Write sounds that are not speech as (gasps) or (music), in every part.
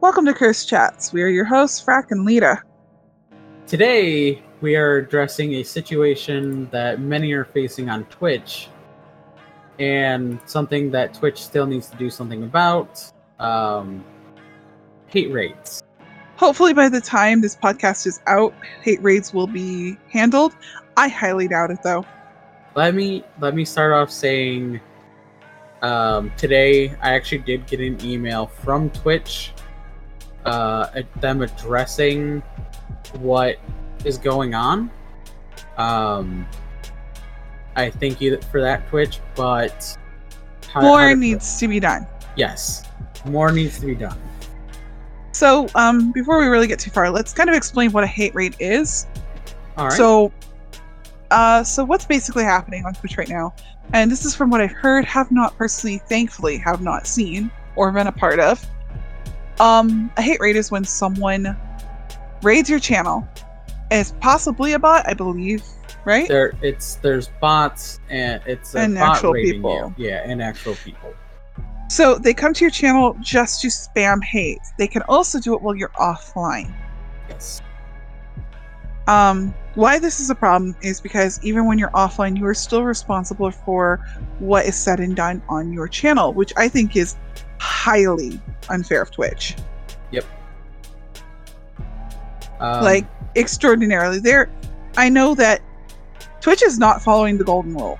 Welcome to Curse Chats. We are your hosts, Frack and Lita. Today, we are addressing a situation that many are facing on Twitch and something that Twitch still needs to do something about um, hate raids. Hopefully, by the time this podcast is out, hate raids will be handled. I highly doubt it, though. Let me let me start off saying um, today I actually did get an email from Twitch, uh, at them addressing what is going on. Um, I thank you for that, Twitch, but how, more how needs to be done. Yes, more needs to be done. So, um, before we really get too far, let's kind of explain what a hate raid is. All right. So, uh, so what's basically happening on Twitch right now, and this is from what I've heard, have not personally, thankfully, have not seen or been a part of. Um, a hate raid is when someone raids your channel, It's possibly a bot, I believe, right? There, it's there's bots and it's and actual people. You. Yeah, and actual people. So they come to your channel just to spam hate. They can also do it while you're offline. Yes. Um, why this is a problem is because even when you're offline, you are still responsible for what is said and done on your channel, which I think is highly unfair of Twitch. Yep. Um, like extraordinarily. There, I know that Twitch is not following the golden rule.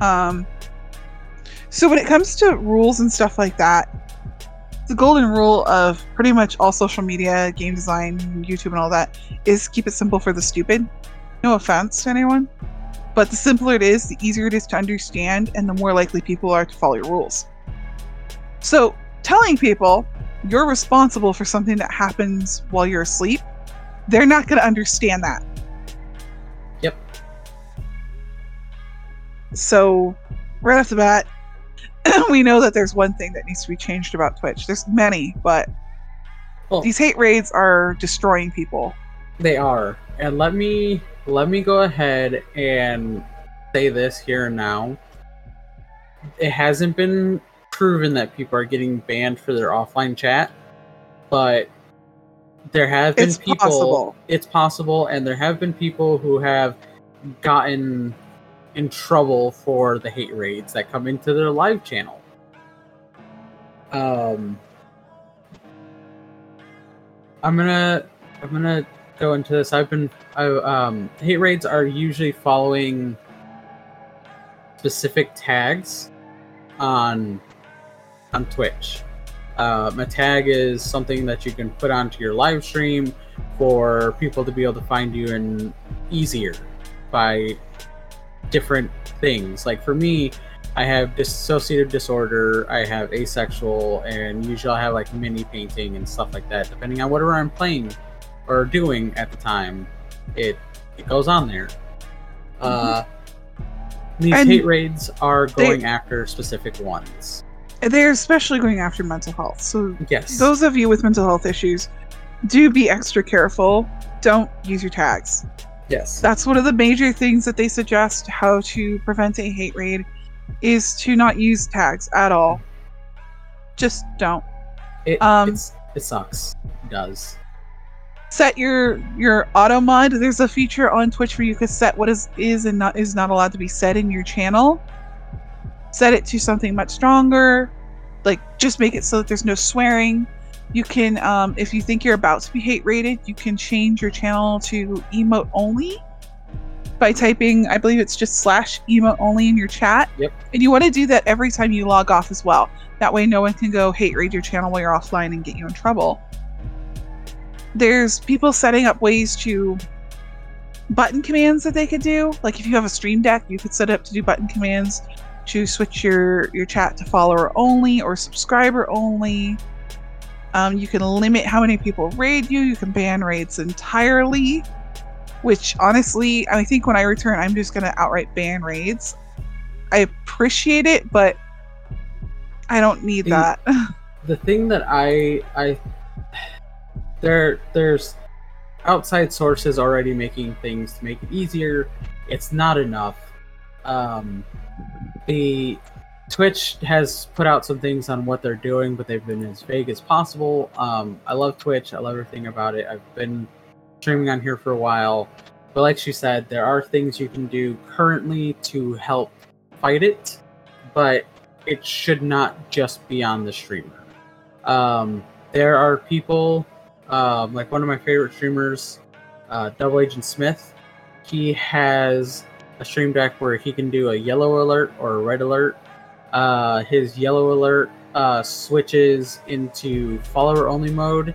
Um, so when it comes to rules and stuff like that, the golden rule of pretty much all social media, game design, YouTube, and all that is keep it simple for the stupid. No offense to anyone, but the simpler it is, the easier it is to understand, and the more likely people are to follow your rules. So, telling people you're responsible for something that happens while you're asleep, they're not going to understand that. Yep. So, right off the bat, (clears throat) we know that there's one thing that needs to be changed about Twitch. There's many, but these hate raids are destroying people. They are. And let me let me go ahead and say this here and now. It hasn't been proven that people are getting banned for their offline chat, but there have been it's people possible. it's possible and there have been people who have gotten in trouble for the hate raids that come into their live channel. Um, I'm gonna I'm gonna go into this. I've been I, um, hate raids are usually following specific tags on on Twitch. Um, a tag is something that you can put onto your live stream for people to be able to find you and easier by different things. Like for me, I have dissociative disorder, I have asexual, and usually I have like mini painting and stuff like that. Depending on whatever I'm playing or doing at the time, it it goes on there. Uh, these And hate raids are they- going after specific ones. They're especially going after mental health. So, Yes. those of you with mental health issues, do be extra careful. Don't use your tags. yes. That's one of the major things that they suggest how to prevent a hate raid is to not use tags at all. Just don't. It, um, it sucks. It does. Set your your auto mod. There's a feature on Twitch where you can set what is is and not is not allowed to be said in your channel. Set it to something much stronger. Like just make it so that there's no swearing. You can um if you think you're about to be hate raided, you can change your channel to emote only by typing I believe it's just slash emote only in your chat. Yep. And you want to do that every time you log off as well. That way no one can go hate raid your channel while you're offline and get you in trouble. There's people setting up ways to button commands that they could do. Like if you have a stream deck, you could set it up to do button commands to switch your your chat to follower only or subscriber only. Um, you can limit how many people raid you. You can ban raids entirely, which honestly, I think when I return, I'm just gonna outright ban raids. I appreciate it, but I don't need that. (laughs) the thing that I I there there's outside sources already making things to make it easier. It's not enough. Um, the Twitch has put out some things on what they're doing, but they've been as vague as possible. Um, I love Twitch. I love everything about it. I've been streaming on here for a while, but like she said, there are things you can do currently to help fight it, but it should not just be on the streamer. Um, there are people um, like one of my favorite streamers, uh, Double Agent Smith. He has a stream deck where he can do a yellow alert or a red alert uh, his yellow alert uh, switches into follower only mode,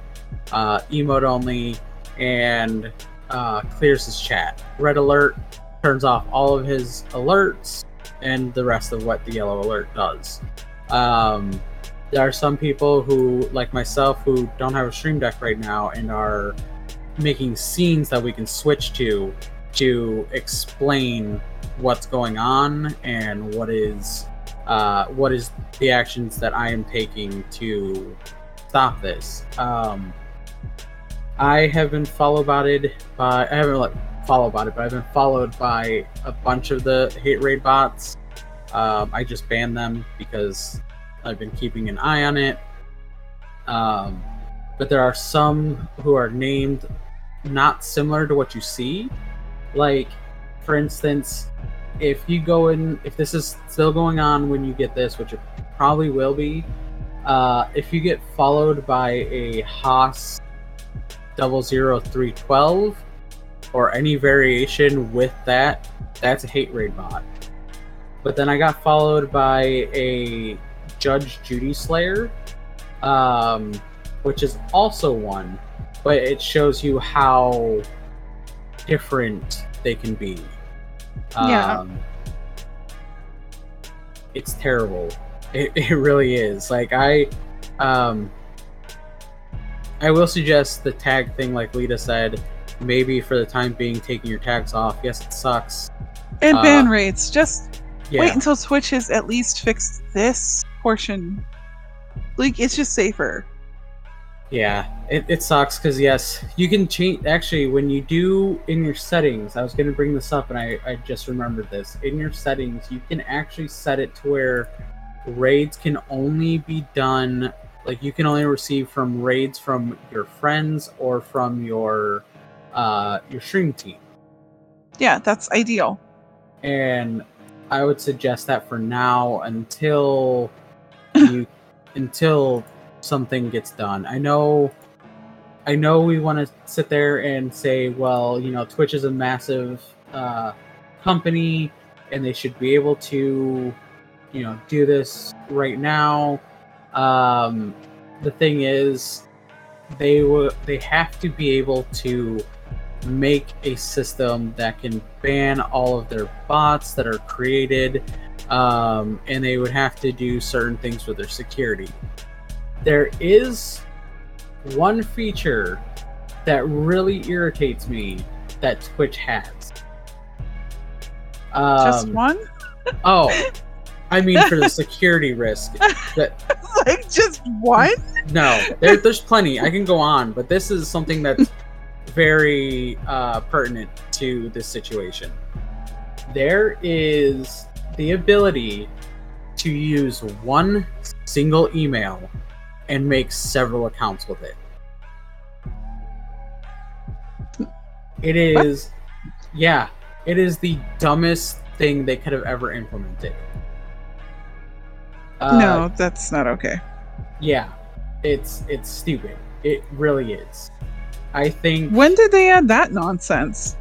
uh, emote only, and uh, clears his chat. Red alert turns off all of his alerts and the rest of what the yellow alert does. Um, there are some people who, like myself, who don't have a stream deck right now and are making scenes that we can switch to to explain what's going on and what is uh, what is the actions that I am taking to stop this. Um, I have been followed by I haven't like it, but I've been followed by a bunch of the hate raid bots. Um, I just banned them because I've been keeping an eye on it. Um, but there are some who are named not similar to what you see. Like, for instance, if you go in, if this is still going on when you get this, which it probably will be, uh, if you get followed by a Haas 00312 or any variation with that, that's a hate raid bot. But then I got followed by a Judge Judy Slayer, um, which is also one, but it shows you how different they can be. Yeah. Um, it's terrible. It, (laughs) it really is. Like I, um, I will suggest the tag thing, like Lita said, maybe for the time being, taking your tags off. Yes, it sucks. And Uh, ban raids. Just Yeah, wait until Twitch has at least fixed this portion. Like it's just safer. Yeah, it, it sucks because yes, you can change. Actually, when you do in your settings, I was going to bring this up, and I I just remembered this. In your settings, you can actually set it to where raids can only be done like you can only receive from raids from your friends or from your uh your stream team Yeah, that's ideal. and i would suggest that for now until (laughs) you until something gets done. I know i know we want to sit there and say well you know twitch is a massive uh company and they should be able to you know do this right now. Um the thing is they will they have to be able to make a system that can ban all of their bots that are created um, and they would have to do certain things with their security there is one feature that really irritates me that twitch has um, just one? (laughs) oh i mean for the security risk (laughs) that like just one? no, there, there's plenty. I can go on, but this is something that's very uh, pertinent to this situation. There is the ability to use one single email and make several accounts with it. It is, yeah, it is the dumbest thing they could have ever implemented. Uh, no, that's not okay. yeah, it's it's stupid. It really is. I think When did they add that nonsense?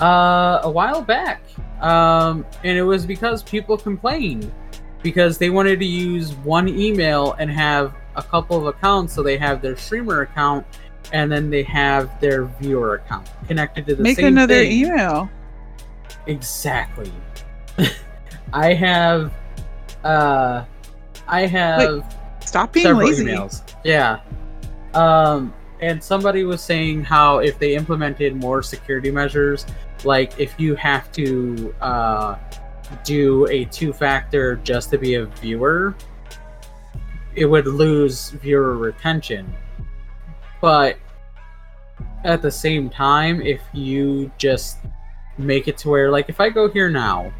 uh, a while back, um, and it was because people complained because they wanted to use one email and have a couple of accounts. So they have their streamer account and then they have their viewer account connected to the Make same another thing. email. Exactly. (laughs) I have, uh, I have Stop being several lazy. emails. Yeah. Um, and somebody was saying how if they implemented more security measures, like if you have to uh, do a two-factor just to be a viewer, it would lose viewer retention. But at the same time, if you just make it to where, like, if I go here now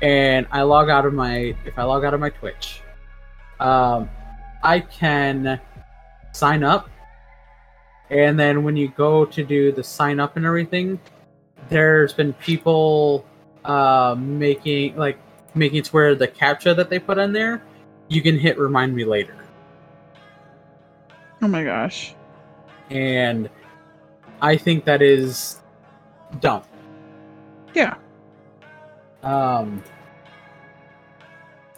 and I log out of my if I log out of my Twitch, um, I can sign up, and then when you go to do the sign up and everything, there's been people uh, making like making it to where the captcha that they put in there, you can hit remind me later, Oh my gosh. and I think that is dumb. Yeah. Um,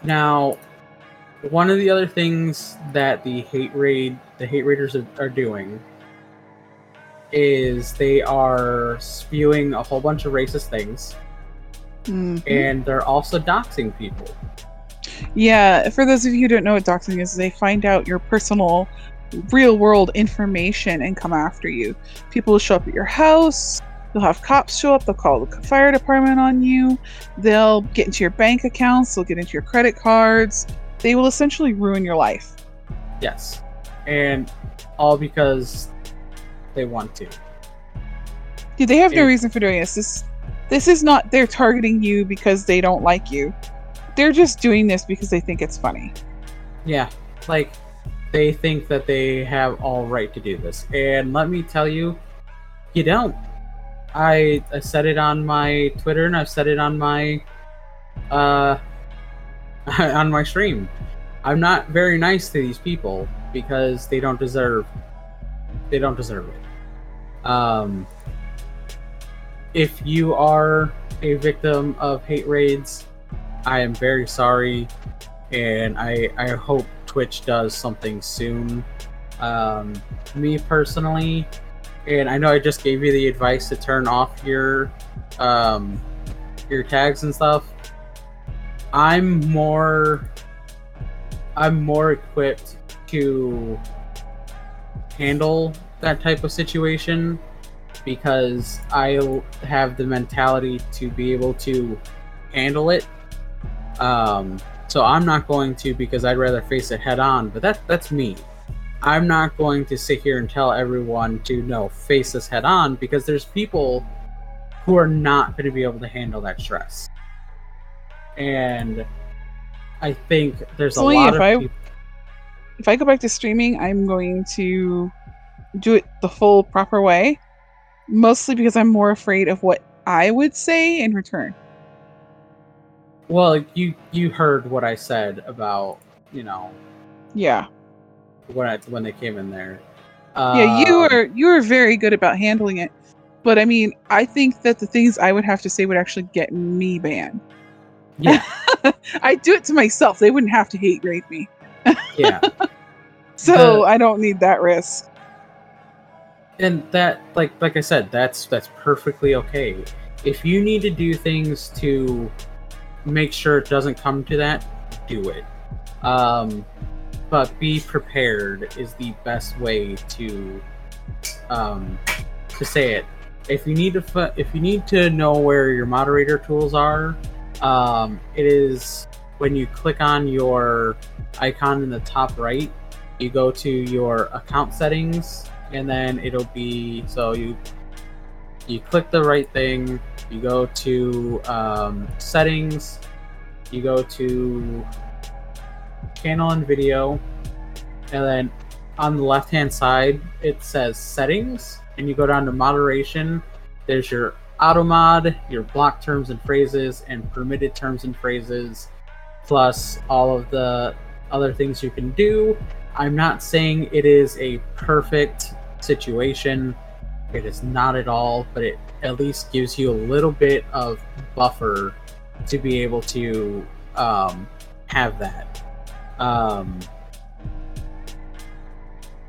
now, one of the other things that the hate raid, the hate raiders are, are doing, is they are spewing a whole bunch of racist things, Mhm. and they're also doxing people. Yeah, for those of you who don't know what doxing is, they find out your personal, real world information and come after you. People will show up at your house. You'll have cops show up. They'll call the fire department on you. They'll get into your bank accounts. They'll get into your credit cards. They will essentially ruin your life. Yes, and all because they want to. Dude, they have no reason for doing this. This, this is not they're targeting you because they don't like you. They're just doing this because they think it's funny. Yeah, like they think that they have all right to do this, and let me tell you, you don't. I I said it on my Twitter and I've said it on my uh (laughs) on my stream. I'm not very nice to these people because they don't deserve they don't deserve it. Um if you are a victim of hate raids, I am very sorry and I I hope Twitch does something soon. Um, me personally, and I know I just gave you the advice to turn off your um, your tags and stuff. I'm more I'm more equipped to handle that type of situation because I have the mentality to be able to handle it. Um, so I'm not going to because I'd rather face it head on. But that that's me. I'm not going to sit here and tell everyone to no face this head on because there's people who are not going to be able to handle that stress. And I think there's a lot if of I- people. if I go back to streaming, I'm going to do it the full proper way. Mostly because I'm more afraid of what I would say in return. Well, you you heard what I said about you know Yeah. when I, when they came in there. Yeah, you um, were you are very good about handling it. But I mean, I think that the things I would have to say would actually get me banned. Yeah, (laughs) I do it to myself. They wouldn't have to hate rape me. yeah. (laughs) So The- I don't need that risk. and that like like i said that's that's perfectly okay if you need to do things to make sure it doesn't come to that do it. Um but be prepared is the best way to um to say it. If you need to if you need to know where your moderator tools are um it is when you click on your icon in the top right you go to your account settings and then it'll be so you you click the right thing you go to um, settings you go to channel and video and then on the left hand side it says settings and you go down to moderation there's your auto mod your block terms and phrases and permitted terms and phrases plus all of the other things you can do. I'm not saying it is a perfect situation it is not at all but it at least gives you a little bit of buffer to be able to um, have that um,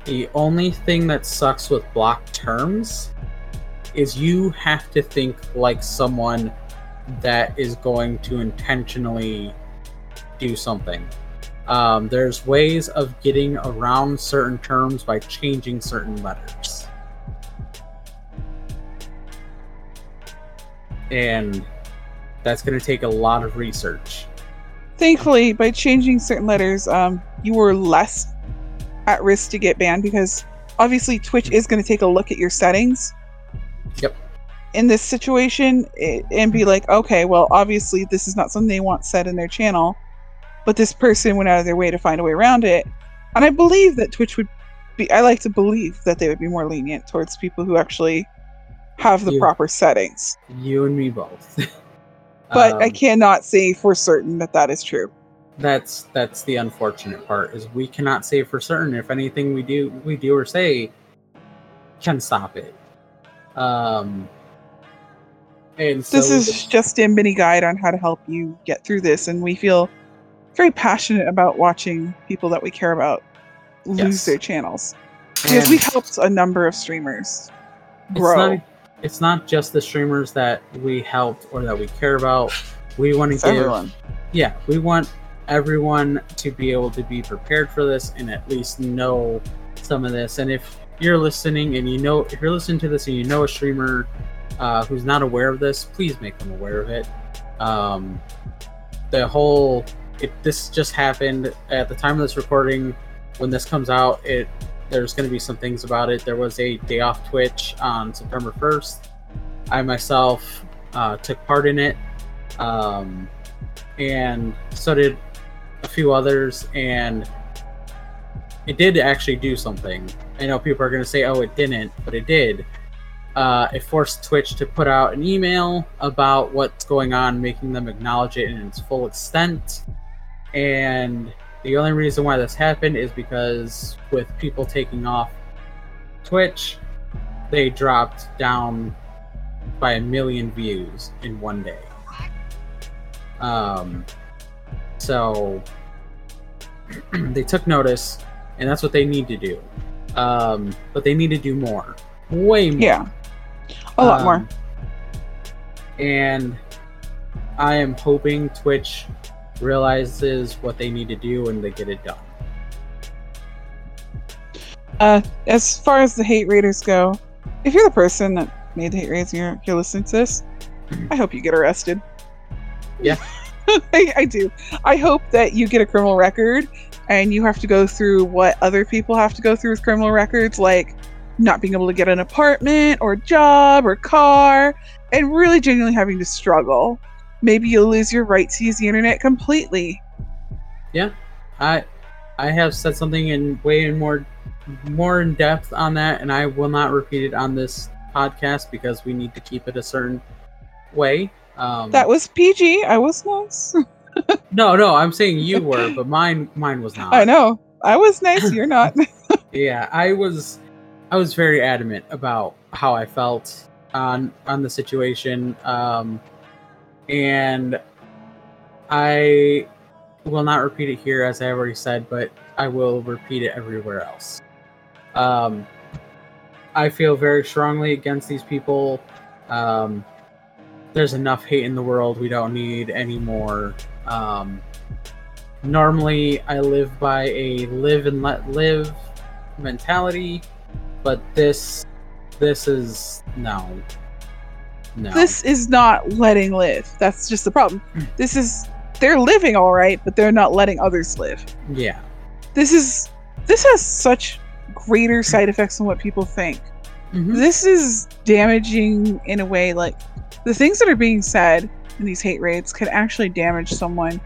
the only thing that sucks with block terms is you have to think like someone that is going to intentionally do something. Um, there's ways of getting around certain terms by changing certain letters. And that's going to take a lot of research. Thankfully, by changing certain letters, um, you were less at risk to get banned because obviously Twitch is going to take a look at your settings. Yep. in this situation i- and be like, okay, well, obviously this is not something they want said in their channel, but this person went out of their way to find a way around it. And I believe that Twitch would be, I like to believe that they would be more lenient towards people who actually have the You- proper settings. You and me both. (laughs) But I Um, cannot say for certain that that is true. that's that's the unfortunate part is we cannot say for certain if anything we do we do or say can stop it um and so this is just a mini guide on how to help you get through this and we feel very passionate about watching people that we care about lose Yes. their channels because we and helped a number of streamers it's grow not it's not just the streamers that we helped or that we care about. We want to give everyone. Yeah we want everyone to be able to be prepared for this and at least know some of this. And if you're listening and you know if you're listening to this and you know a streamer uh, who's not aware of this please make them aware of it. Um, the whole it, this just happened at the time of this recording when this comes out it there's going to be some things about it. There was a day off twitch on september 1st i myself uh, took part in it um, and so did a few others and it did actually do something. I know people are going to say oh it didn't but it did. Uh, it forced twitch to put out an email about what's going on making them acknowledge it in its full extent. And the only reason why this happened is because with people taking off twitch they dropped down by a million views in one day um, so (clears throat) they took notice, and that's what they need to do. Um, but they need to do more, way more. yeah a lot more Um, And I am hoping Twitch realizes what they need to do and they get it done. uh as far as the hate raiders go if you're the person that made the hate raids and you're, you're listening to this i hope you get arrested Yeah. (laughs) I, I do i hope that you get a criminal record and you have to go through what other people have to go through with criminal records like not being able to get an apartment or job or car and really genuinely having to struggle maybe you'll lose your right to use the internet completely Yeah, I I have said something in way in more more in depth on that, and I will not repeat it on this podcast because we need to keep it a certain way. Um, that was pg i was nice (laughs) no, no, I'm saying you were, but mine mine was not. i know i was nice you're not (laughs) (laughs) Yeah, I was I was very adamant about how I felt on on the situation, um, and I will not repeat it here as I already said, but I will repeat it everywhere else. Um, I feel very strongly against these people. Um, there's enough hate in the world. We don't need any more. Um, normally, I live by a live and let live mentality, but this this is no. No. this is not letting live. That's just the problem. (clears throat) This is they're living all right, but they're not letting others live. yeah. This is this has such greater side effects than what people think. Mhm. This is damaging in a way like the things that are being said in these hate raids could actually damage someone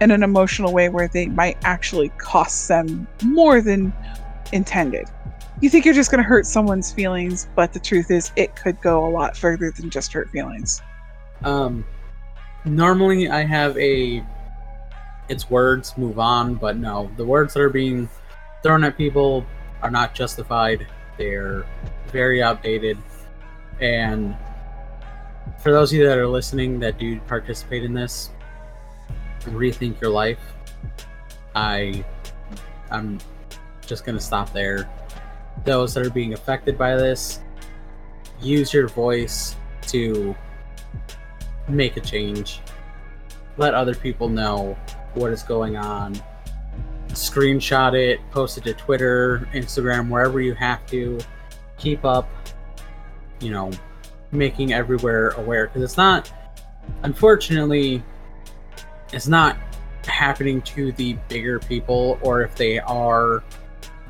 in an emotional way where they might actually cost them more than intended. You think you're just going to hurt someone's feelings, but the truth is it could go a lot further than just hurt feelings. Um, normally I have a it's words move on, but no, the words that are being thrown at people are not justified. They're very outdated, and for those of you that are listening that do participate in this, rethink your life. I, I'm just gonna stop there. Those that are being affected by this, use your voice to make a change. Let other people know what is going on. Screenshot it, post it to Twitter, Instagram, wherever you have to. Keep up, you know, making everywhere aware because it's not, unfortunately, it's not happening to the bigger people, or if they are,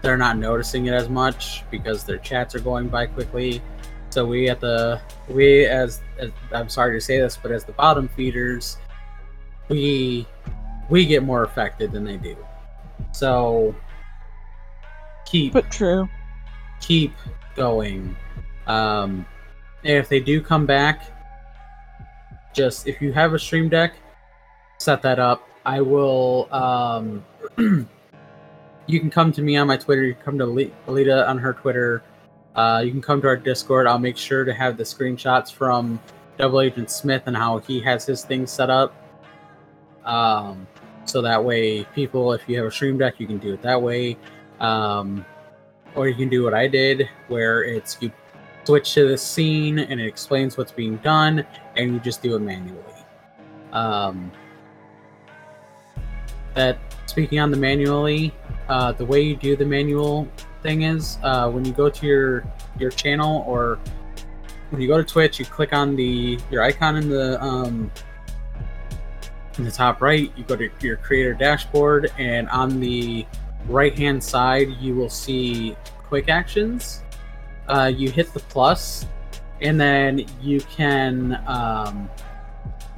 they're not noticing it as much because their chats are going by quickly. So we at the we as, as I'm sorry to say this, but as the bottom feeders, we we get more affected than they do. So keep But true. keep going. Um, and if they do come back, just if you have a stream deck, set that up. I will. Um, (clears throat) you can come to me on my Twitter. You can come to Ali- Alita on her Twitter. Uh, you can come to our Discord. I'll make sure to have the screenshots from Double Agent Smith and how he has his thing set up. Um, so that way, people, if you have a stream deck, you can do it that way. Um, or you can do what I did, where it's you switch to the scene and it explains what's being done, and you just do it manually. Um, that speaking on the manually, uh, the way you do the manual thing is uh, when you go to your your channel or when you go to Twitch, you click on the your icon in the um, in the top right. You go to your creator dashboard, and on the right hand side, you will see quick actions. Uh, you hit the plus, and then you can um,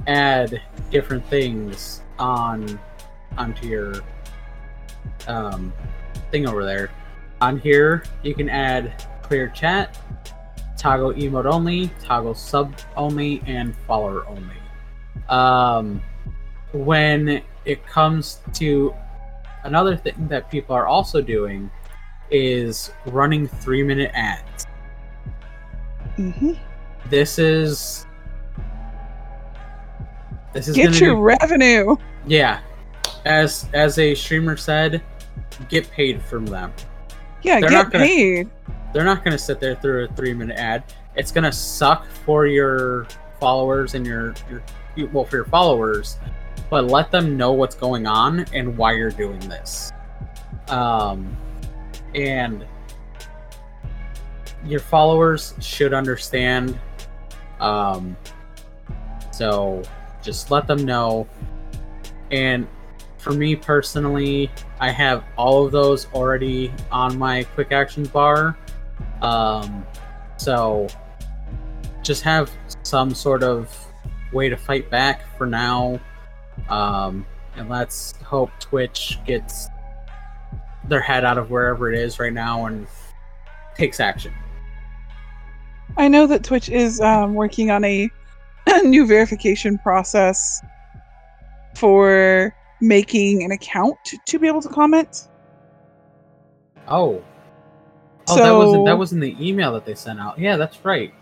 add different things on onto your um, thing over there. On here, you can add clear chat, toggle emote only, toggle sub only, and follower only. Um, when it comes to another thing that people are also doing is running three minute ads. hmm This is this is Get your be- revenue. yeah. As as a streamer said, get paid from them. Yeah, They're get not gonna- paid. They're not going to sit there through a three minute ad. It's going to suck for your followers and your, your well for your followers, but let them know what's going on and why you're doing this. Um, and your followers should understand. Um, so just let them know. And for me personally, I have all of those already on my quick actions bar. Um, so just have some sort of way to fight back for now. Um, and let's hope Twitch gets their head out of wherever it is right now and takes action. I know that Twitch is um, working on a (laughs) new verification process for making an account to be able to comment. Oh. Oh, that wasn't that was in the email that they sent out. Yeah, that's right.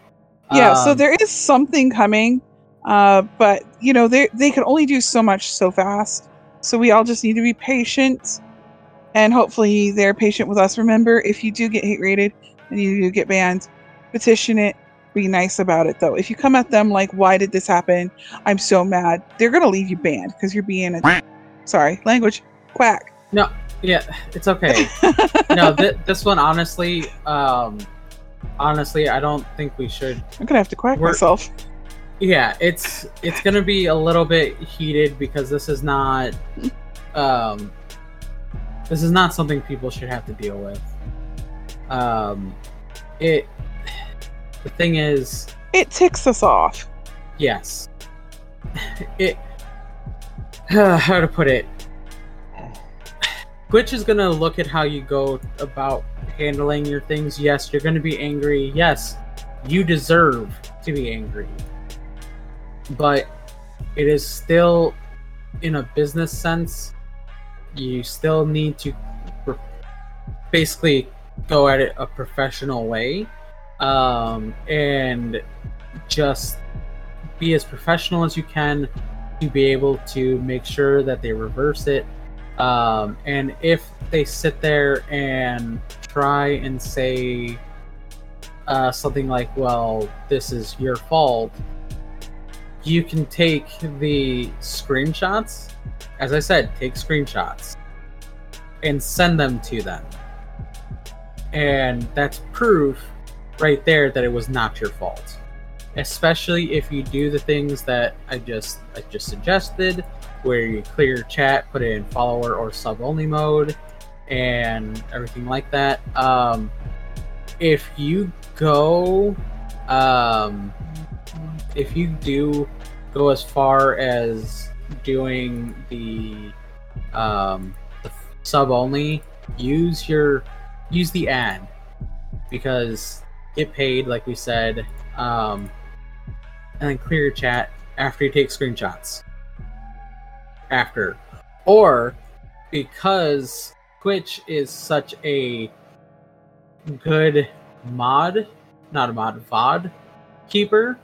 Yeah, so Um, there is something coming, uh, but you know they they can only do so much so fast. So we all just need to be patient, and hopefully they're patient with us. Remember, if you do get hate raided and you do get banned, petition it. Be nice about it though. If you come at them like, "Why did this happen? I'm so mad," they're gonna leave you banned because you're being a sorry language quack. No, yeah, it's okay. (laughs) no, th- this one honestly, um, honestly, I don't think we should. I'm gonna have to quack We're- myself. Yeah, it's it's gonna be a little bit heated because this is not, um, this is not something people should have to deal with. Um, it. The thing is, It ticks us off. yes, (laughs) it. (sighs) how to put it? Twitch is gonna look at how you go about handling your things. Yes, you're gonna be angry. Yes, you deserve to be angry. But it is still, in a business sense, you still need to basically go at it a professional way um, and just be as professional as you can to be able to make sure that they reverse it um, and if they sit there and try and say uh, something like, well, this is your fault, you can take the screenshots. As I said, take screenshots and send them to them. And that's proof right there that it was not your fault. Especially if you do the things that I just I just suggested, where you clear your chat, put it in follower or sub only mode, and everything like that. Um, if you go Um, if you do go as far as doing the um, the sub only, use your use the ad because get paid like we said, um, and then clear your chat after you take screenshots. After, or because Twitch is such a good mod, not a mod, VOD keeper,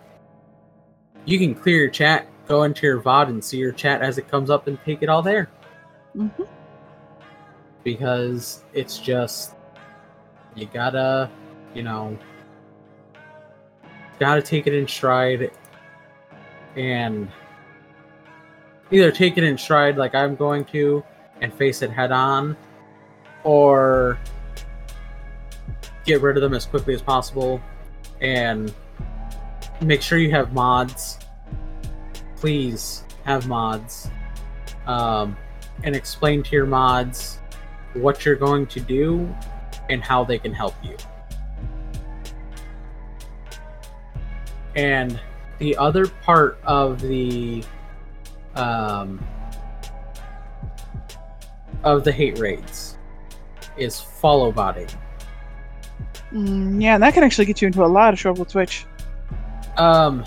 you can clear your chat, go into your VOD and see your chat as it comes up and take it all there. Mhm. Because it's just, you gotta, you know, gotta take it in stride and either take it in stride like I'm going to and face it head on, or get rid of them as quickly as possible and make sure you have mods. Please have mods. Um, and explain to your mods what you're going to do and how they can help you. And the other part of the um, of the hate raids is follow botting. Mm, yeah, and that can actually get you into a lot of trouble, Twitch. Um,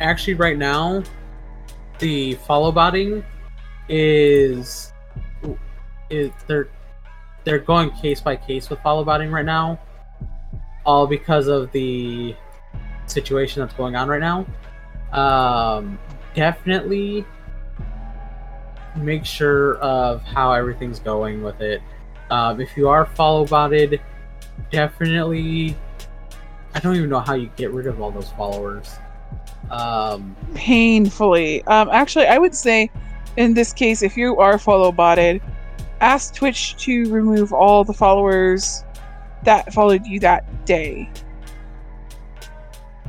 actually, right now, the follow botting is is they're they're going case by case with follow botting right now, all because of the situation that's going on right now. Um, definitely make sure of how everything's going with it. Um, if you are follow botted, definitely. I don't even know how you get rid of all those followers. Um, Painfully. Um, actually, I would say in this case, if you are follow botted, ask Twitch to remove all the followers that followed you that day.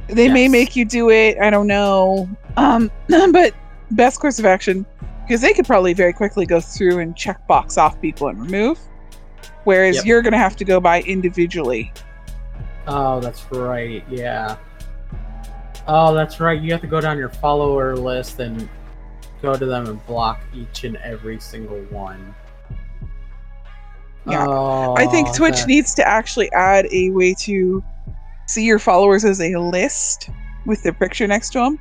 They may make you do it. I don't know. Um, (clears throat) but best course of action because they could probably very quickly go through and check box off people and remove, whereas Yep. you're going to have to go by individually. oh, that's right. Yeah. Oh, that's right. You have to go down your follower list and go to them and block each and every single one. Yeah. Oh, I think Twitch that- needs to actually add a way to see your followers as a list with their picture next to them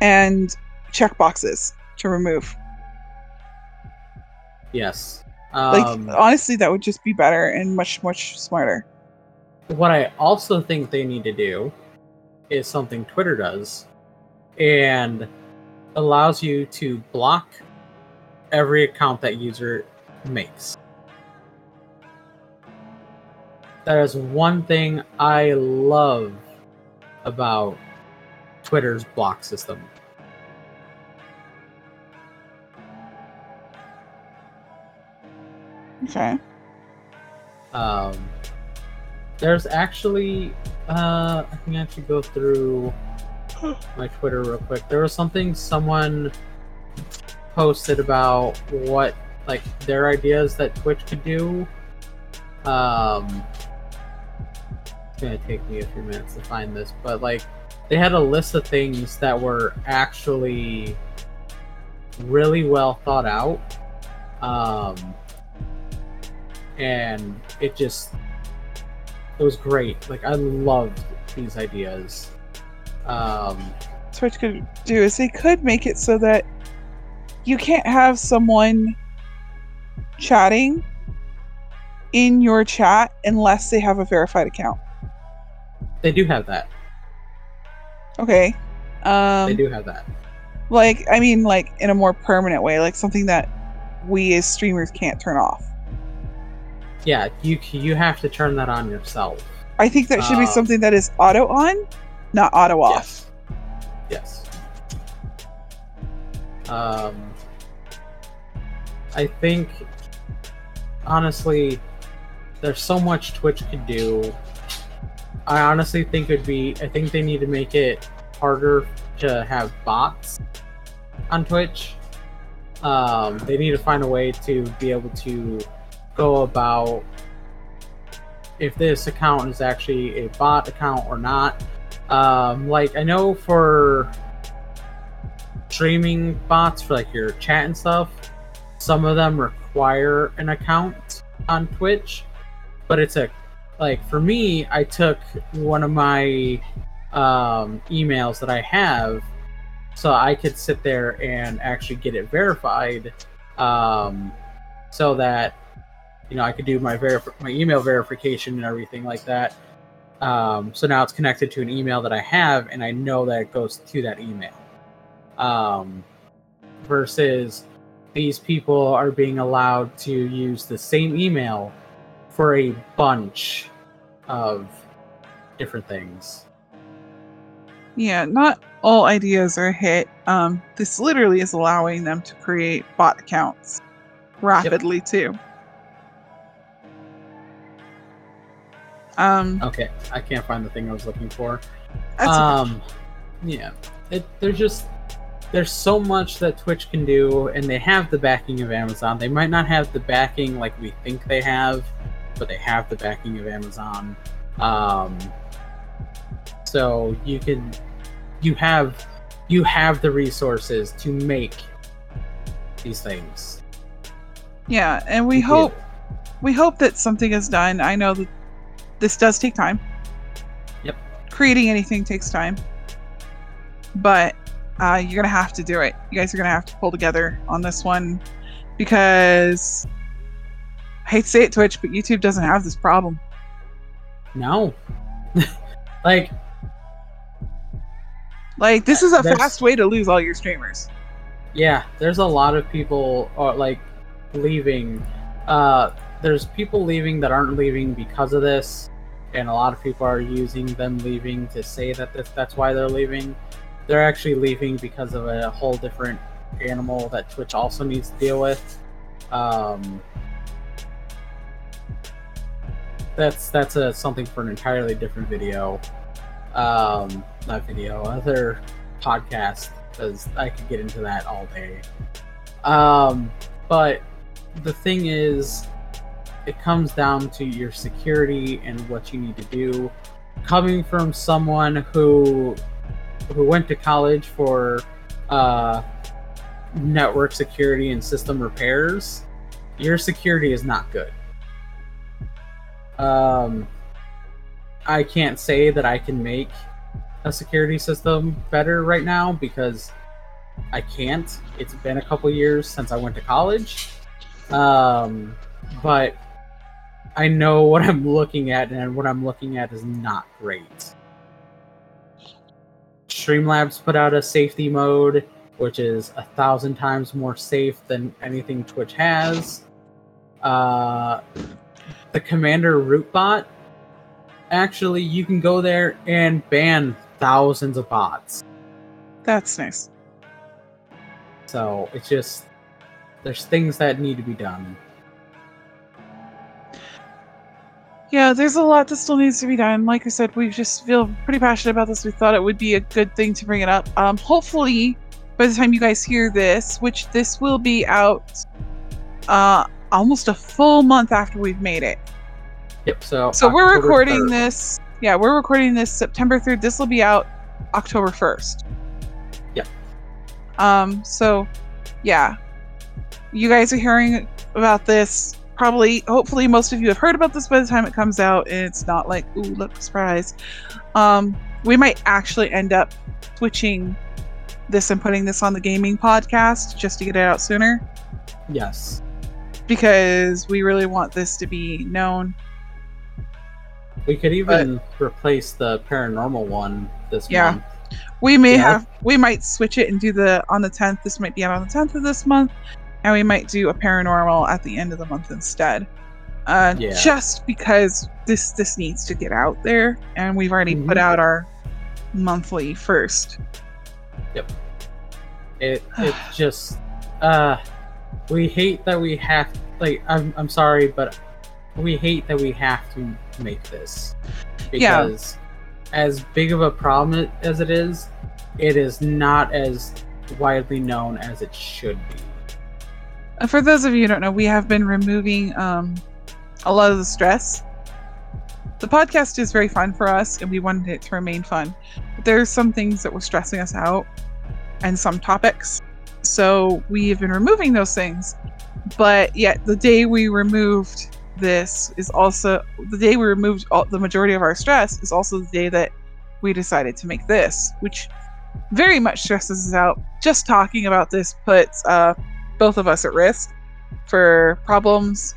and check boxes to remove. Yes. Like Um, honestly that would just be better and much much smarter. what I also think they need to do is something Twitter does and allows you to block every account that user makes. That is one thing I love about Twitter's block system. Okay. Um, there's actually, uh, I can actually go through (gasps) my Twitter real quick. There was something someone posted about what, like, their ideas that Twitch could do. Um, it's gonna take me a few minutes to find this, but like, they had a list of things that were actually really well thought out. Um, and it just it was great like i loved these ideas um Twitch could do is they could make it so that you can't have someone chatting in your chat unless they have a verified account. They do have that. Okay. Um they do have that. like i mean like in a more permanent way like something that we as streamers can't turn off. Yeah you you have to turn that on yourself. I think that should be Uh, something that is auto on not auto off. Yes. Um i think honestly there's so much twitch could do i honestly think it'd be i think they need to make it harder to have bots on twitch um, they need to find a way to be able to go about if this account is actually a bot account or not. Um, like I know for streaming bots for like your chat and stuff, some of them require an account on Twitch, but it's a like for me, I took one of my um, emails that I have, so I could sit there and actually get it verified, um, so that you know I could do my verif- my email verification and everything like that. Um, so now it's connected to an email that I have, and I know that it goes to that email. Um, versus these people are being allowed to use the same email for a bunch of different things. Yeah, not all ideas are a hit. Um, this literally is allowing them to create bot accounts rapidly too. Um, Okay, I can't find the thing I was looking for. um, yeah, it, there's just there's so much that Twitch can do, and they have the backing of Amazon. They might not have the backing like we think they have, but they have the backing of Amazon. Um, so you can you have you have the resources to make these things. yeah, and we hope we hope that something is done. I know that this does take time. Yep. Creating anything takes time, but uh, you're gonna have to do it. You guys are gonna have to pull together on this one because I hate to say it, Twitch, but YouTube doesn't have this problem. No, (laughs) like Like this is a fast way to lose all your streamers. Yeah, there's a lot of people uh, like leaving. Uh, there's people leaving that aren't leaving because of this, and a lot of people are using them leaving to say that this, that's why they're leaving. They're actually leaving because of a whole different animal that Twitch also needs to deal with. Um, that's that's a something for an entirely different video. Um, not video, other podcast because I could get into that all day. Um, but the thing is, it comes down to your security and what you need to do. Coming from someone who who went to college for uh, network security and system repairs, your security is not good. Um, I can't say that I can make a security system better right now because I can't. It's been a couple years since I went to college. Um, but I know what I'm looking at, and what I'm looking at is not great. Streamlabs put out a safety mode, which is a thousand times more safe than anything Twitch has. Uh, the CommanderRoot bot, actually, you can go there and ban thousands of bots. That's nice. So it's just there's things that need to be done. Yeah, there's a lot that still needs to be done. Like I said, we just feel pretty passionate about this. We thought it would be a good thing to bring it up. Um, hopefully, by the time you guys hear this, which this will be out uh, almost a full month after we've made it. Yep. So So we're recording 3rd. this. Yeah, we're recording this September 3rd. This will be out October 1st. Yeah. Um, so yeah. You guys are hearing about this. Probably hopefully most of you have heard about this by the time it comes out and it's not like, ooh, look surprise. Um, we might actually end up switching this and putting this on the gaming podcast just to get it out sooner Yes. Because we really want this to be known. We could even replace the paranormal one this Yeah. month. We may Yeah. have we might switch it and do the on the 10th. This might be out on the 10th of this month and we might do a paranormal at the end of the month instead. Uh Yeah. just because this this needs to get out there and we've already put Mhm. out our monthly first. Yep. It it just uh we hate that we have like I'm I'm sorry, but we hate that we have to make this. Yeah. Because as big of a problem as it is, it is not as widely known as it should be. Uh, For those of you who don't know, we have been removing um a lot of the stress the podcast is very fun for us and we wanted it to remain fun. But there's some things that were stressing us out and some topics. So we have been removing those things. But yet the day we removed this is also the day we removed all, the majority of our stress is also the day that we decided to make this, which very much stresses us out. Just talking about this puts uh, both of us at risk for problems,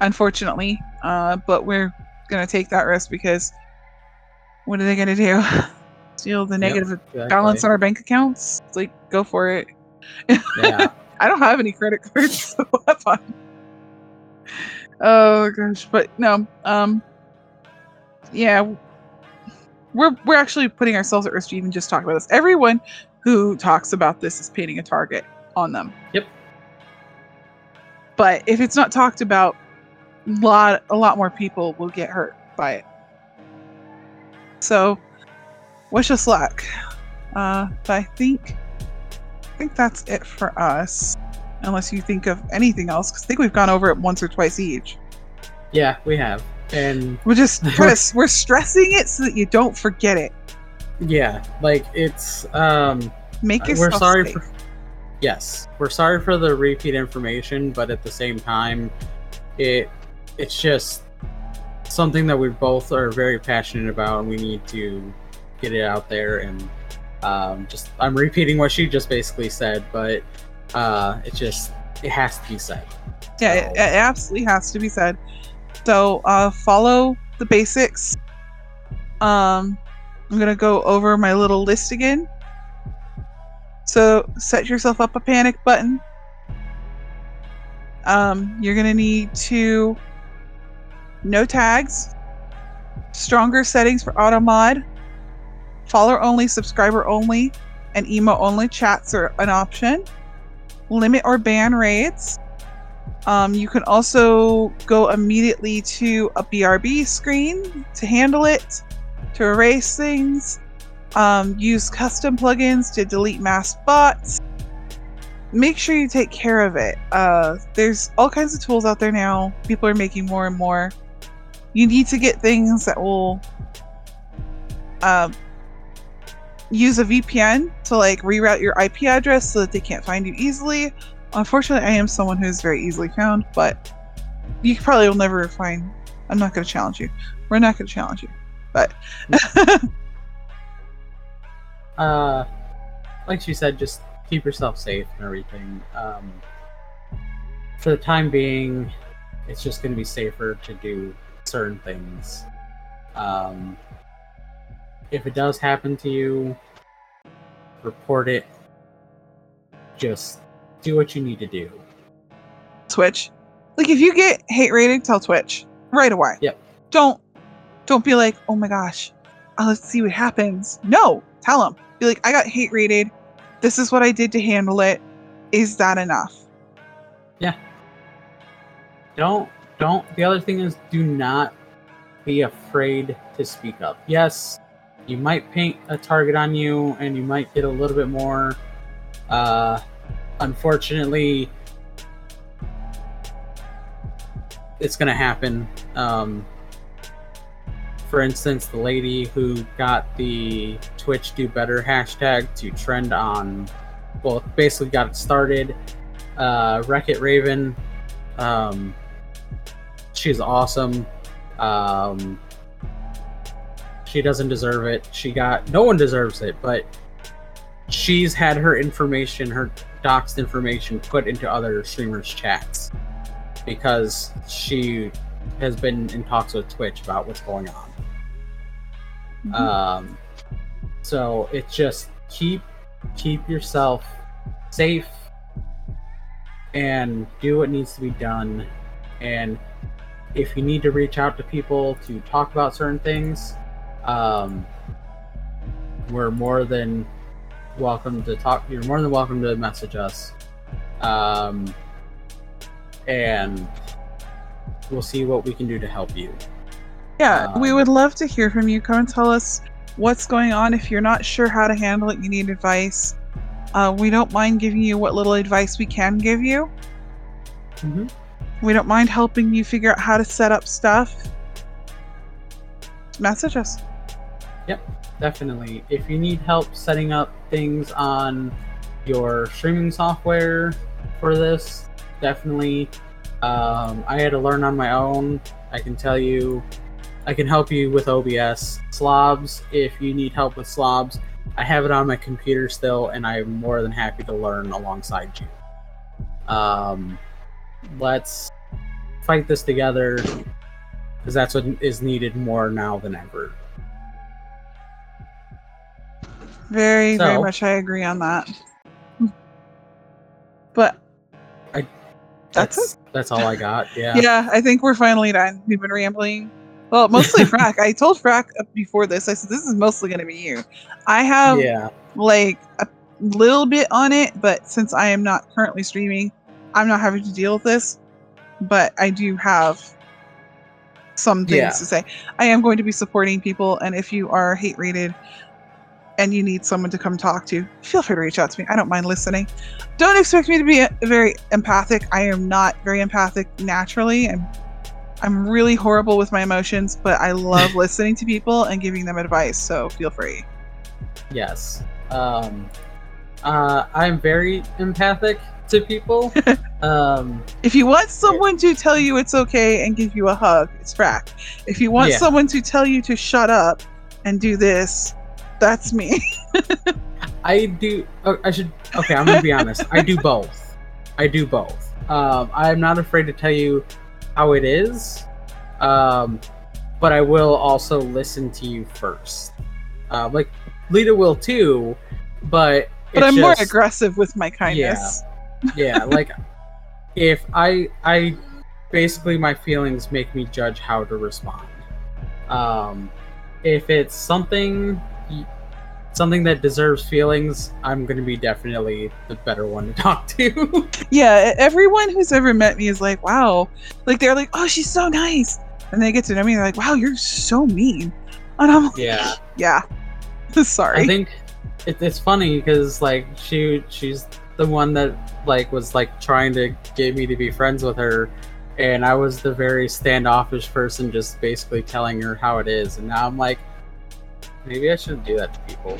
unfortunately. Uh, but we're going to take that risk because what are they going to do? (laughs) Steal the negative Exactly. balance on our bank accounts? It's like, go for it. Yeah. (laughs) I don't have any credit cards, (laughs) so have fun. Oh gosh, but no, um, yeah, we're we're actually putting ourselves at risk to even just talk about this. Everyone who talks about this is painting a target on them. Yep. But if it's not talked about, a lot a lot more people will get hurt by it. So, wish us luck. Uh, but I think I think that's it for us. Unless you think of anything else, because I think we've gone over it once or twice each. yeah, we have. And We're just (laughs) of we're stressing it so that you don't forget it. yeah, like it's um Make yourself we're sorry safe. for yes we're sorry for the repeat information but at the same time it it's just something that we both are very passionate about and we need to get it out there and um, just i'm repeating what she just basically said but uh it just it has to be said Yeah, it, it absolutely has to be said. So uh, follow the basics. Um, I'm gonna go over my little list again. So set yourself up a panic button. Um, you're gonna need to no tags, stronger settings for auto mod, follower only, subscriber only, and email only chats are an option. Limit or ban raids. Um, you can also go immediately to a BRB screen to handle it, to erase things, um, use custom plugins to delete mass bots. Make sure you take care of it. Uh, there's all kinds of tools out there now. People are making more and more. You need to get things that will um, use a VPN to like reroute your IP address so that they can't find you easily. Unfortunately, I am someone who's very easily found, but you probably will never find. I'm not going to challenge you. We're not going to challenge you, but (laughs) uh like she said just keep yourself safe and everything um for the time being it's just going to be safer to do certain things um if it does happen to you report it just do what you need to do Twitch, like if you get hate raided, tell Twitch right away. Yep. Don't don't be like, oh my gosh, uh, let's see what happens. No, tell them. Be like, I got hate raided. This is what I did to handle it. Is that enough? Yeah. Don't don't the other thing is do not be afraid to speak up yes you might paint a target on you and you might get a little bit more uh unfortunately it's gonna happen. Um for instance the lady who got the twitch do better hashtag to trend on well basically got it started uh RekItRaven um she's awesome. Um she doesn't deserve it. She got no one deserves it but she's had her information her doxed information put into other streamers chats because she has been in talks with twitch about what's going on. Mhm. um so it's just keep keep yourself safe and do what needs to be done. And if you need to reach out to people to talk about certain things um we're more than welcome to talk you're more than welcome to message us um and we'll see what we can do to help you Yeah, we Um, would love to hear from you. Come and tell us what's going on. If you're not sure how to handle it, you need advice. Uh, we don't mind giving you what little advice we can give you. Mhm. We don't mind helping you figure out how to set up stuff. message us. Definitely. If you need help setting up things on your streaming software for this, definitely. Um, I had to learn on my own. I can tell you, I can help you with OBS. Slobs, if you need help with slobs, I have it on my computer still, and I'm more than happy to learn alongside you. Um, let's fight this together because that's what is needed more now than ever. Very, very much. I agree on that. But I- That's That's that's all I got. (laughs) Yeah. yeah. I think we're finally done. We've been rambling. Well, mostly (laughs) Frakk. I told Frakk before this. I said this is mostly going to be you. I have yeah. like a little bit on it, but since I am not currently streaming, I'm not having to deal with this. But I do have some things Yeah. to say. I am going to be supporting people, and if you are hate raided and you need someone to come talk to, feel free to reach out to me. I don't mind listening. Don't expect me to be very empathic. I am not very empathic naturally. I'm I'm really horrible with my emotions, but I love (laughs) listening to people and giving them advice. So feel free. Yes. Um, uh, I'm very empathic to people. (laughs) um, If you want someone to tell you it's okay and give you a hug, it's Frakk. If you want Yeah. someone to tell you to shut up and do this, that's me. I do. Oh, I should. Okay, I'm gonna be honest. I do both. I do both. Um, I'm not afraid to tell you how it is, um, but I will also listen to you first. Uh, like Lita will too, but but I'm more aggressive with my kindness. yeah like if i i basically my feelings make me judge how to respond um if it's something something that deserves feelings i'm going to be definitely the better one to (laughs) talk to Yeah, everyone who's ever met me is like, wow. Like they're like, oh, she's so nice. And they get to know me, they're like, wow, you're so mean. And I'm like, yeah (laughs) yeah. (laughs) Sorry. i think it, it's funny because like she she's the one that like was like trying to get me to be friends with her and i was the very standoffish person just basically telling her how it is and now i'm like maybe i shouldn't do that to people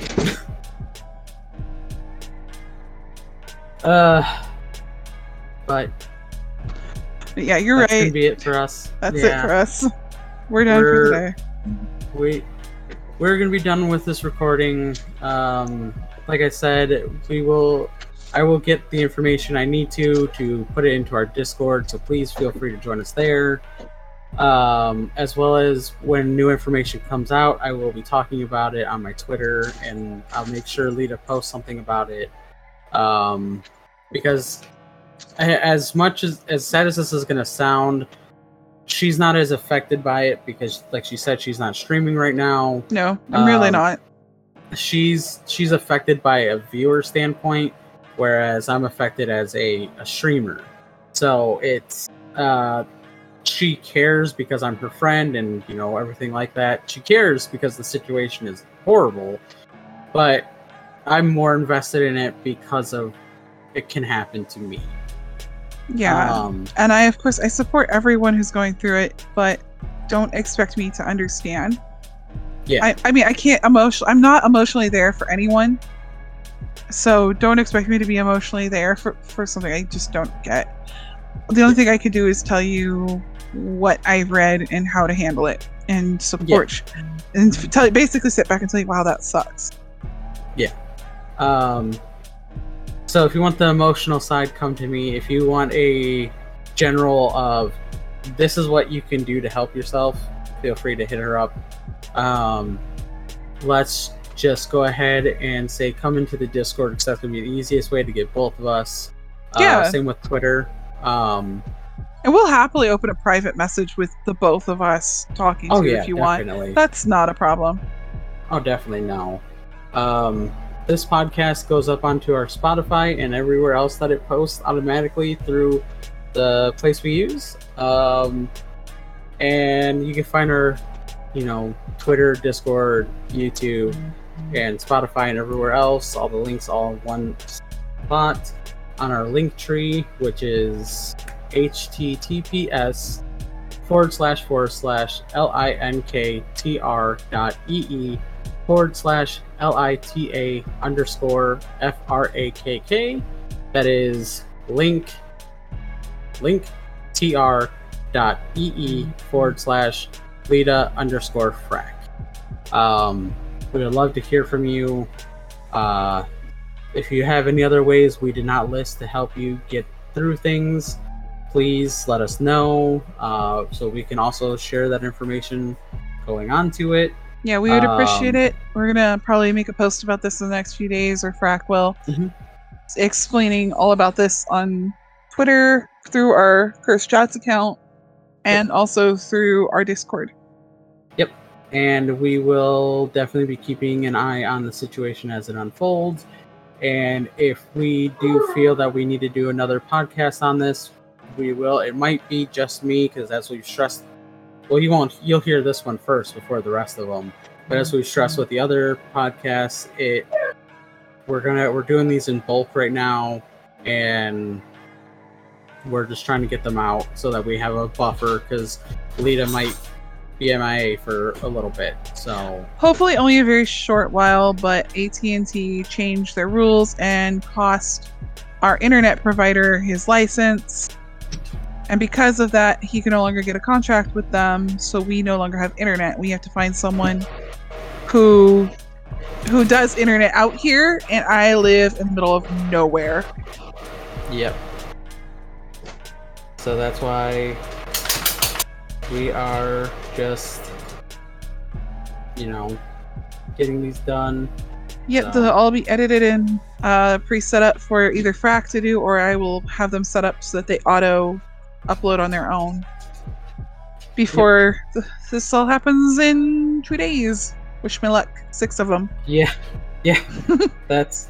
uh but yeah, you're that's gonna right. be it for us That's it for us. We're done We're- for today. we we're gonna be done with this recording um like i said we will i will get the information i need to to put it into our discord so please feel free to join us there um as well as when new information comes out i will be talking about it on my twitter and i'll make sure lita posts something about it. Um because as much as as sad as this is gonna sound she's not as affected by it because like she said she's not streaming right now. No, I'm really Um, not. she's she's affected by a viewer standpoint whereas i'm affected as a, a streamer. So it's uh she cares because i'm her friend and you know everything like that she cares because the situation is horrible but i'm more invested in it because of it can happen to me Yeah. um and I, of course, I support everyone who's going through it, but don't expect me to understand. Yeah. I, I mean, I can't emotional. I'm not emotionally there for anyone. So don't expect me to be emotionally there for, for something I just don't get. The only thing I could do is tell you what I read and how to handle it and support and f- tell basically sit back and tell you, wow, that sucks. Yeah. Um, so if you want the emotional side, come to me. If you want a general of this is what you can do to help yourself, feel free to hit her up. Um, let's just go ahead and say come into the Discord because that's gonna be the easiest way to get both of us. Yeah. Uh, same with Twitter. Um, And we'll happily open a private message with the both of us talking oh to you yeah, if you want. That's not a problem. Oh, definitely no. Um, this podcast goes up onto our Spotify and everywhere else that it posts automatically through the place we use. Um, and you can find our, you know, Twitter, Discord, YouTube, and Spotify and everywhere else. All the links all in one spot on our link tree, which is https forward slash forward slash L I N K T R dot E E forward slash L I T A underscore F R A K K. That is link link tr dot ee forward slash Lita underscore Frakk. Um, we would love to hear from you. Uh, if you have any other ways we did not list to help you get through things, please let us know uh, so we can also share that information going on to it. Yeah, we would appreciate Um, it. We're gonna probably make a post about this in the next few days, or Frakk will, Mhm. explaining all about this on Twitter through our Curse Chats account, and also through our Discord. Yep. And we will definitely be keeping an eye on the situation as it unfolds. And if we do feel that we need to do another podcast on this, we will. It might be just me because as we've stressed, well, you won't. You'll hear this one first before the rest of them. But as we've stressed with the other podcasts, it we're gonna we're doing these in bulk right now, and we're just trying to get them out so that we have a buffer because Lita might be MIA for a little bit. So Hopefully, only a very short while, but AT and T changed their rules and cost our internet provider his license. And because of that, he can no longer get a contract with them. So we no longer have internet. We have to find someone who who does internet out here, and I live in the middle of nowhere. Yep. So that's why we are just, you know, getting these done. Yep, So- they'll all be edited and uh, pre-set up for either Frakk to do, or I will have them set up so that they auto upload on their own. Before th- this all happens in two days. Wish me luck. Six of them. Yeah, yeah. (laughs) that's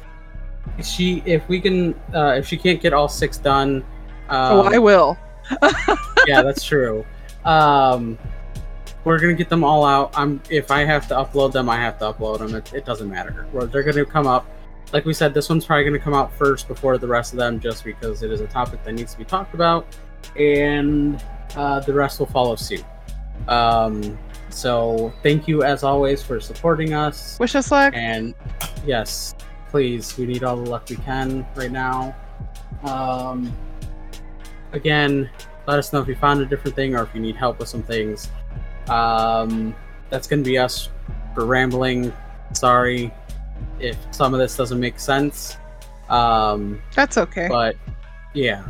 she. If we can, uh, if she can't get all six done, um, oh, I will. (laughs) yeah, that's true. Um, we're gonna get them all out. I'm if I have to upload them, I have to upload them. It, it doesn't matter. They're gonna come up. Like we said, this one's probably gonna come out first before the rest of them, just because it is a topic that needs to be talked about, and uh, the rest will follow suit. Um, so thank you as always for supporting us. Wish us luck. And yes, please, we need all the luck we can right now. Um, again, let us know if you found a different thing or if you need help with some things. Um, that's going to be us for rambling. Sorry if some of this doesn't make sense. Um, That's okay. but yeah,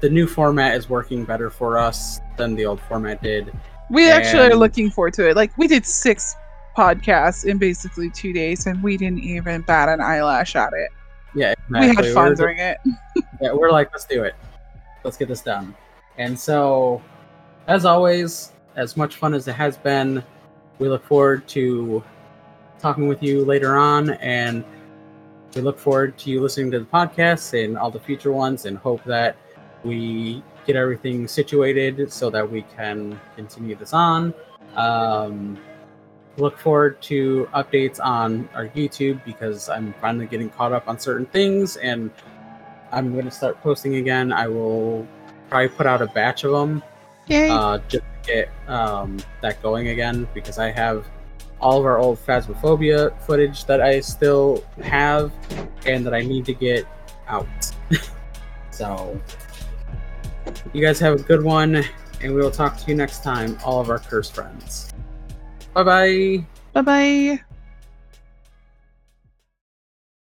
the new format is working better for us than the old format did. we actually are looking forward to it. Like we did six podcasts in basically two days, and we didn't even bat an eyelash at it. Yeah, we had fun we're doing it. (laughs) yeah, we're like, let's do it. Let's get this done. And so, as always, as much fun as it has been, we look forward to talking with you later on. And we look forward to you listening to the podcast and all the future ones and hope that we get everything situated so that we can continue this on. Um, look forward to updates on our YouTube because I'm finally getting caught up on certain things and I'm going to start posting again. I will probably put out a batch of them uh, just to get um, that going again because I have all of our old Phasmophobia footage that I still have and that I need to get out. (laughs) so, you guys have a good one, and we will talk to you next time, all of our curse friends. Bye bye. bye bye.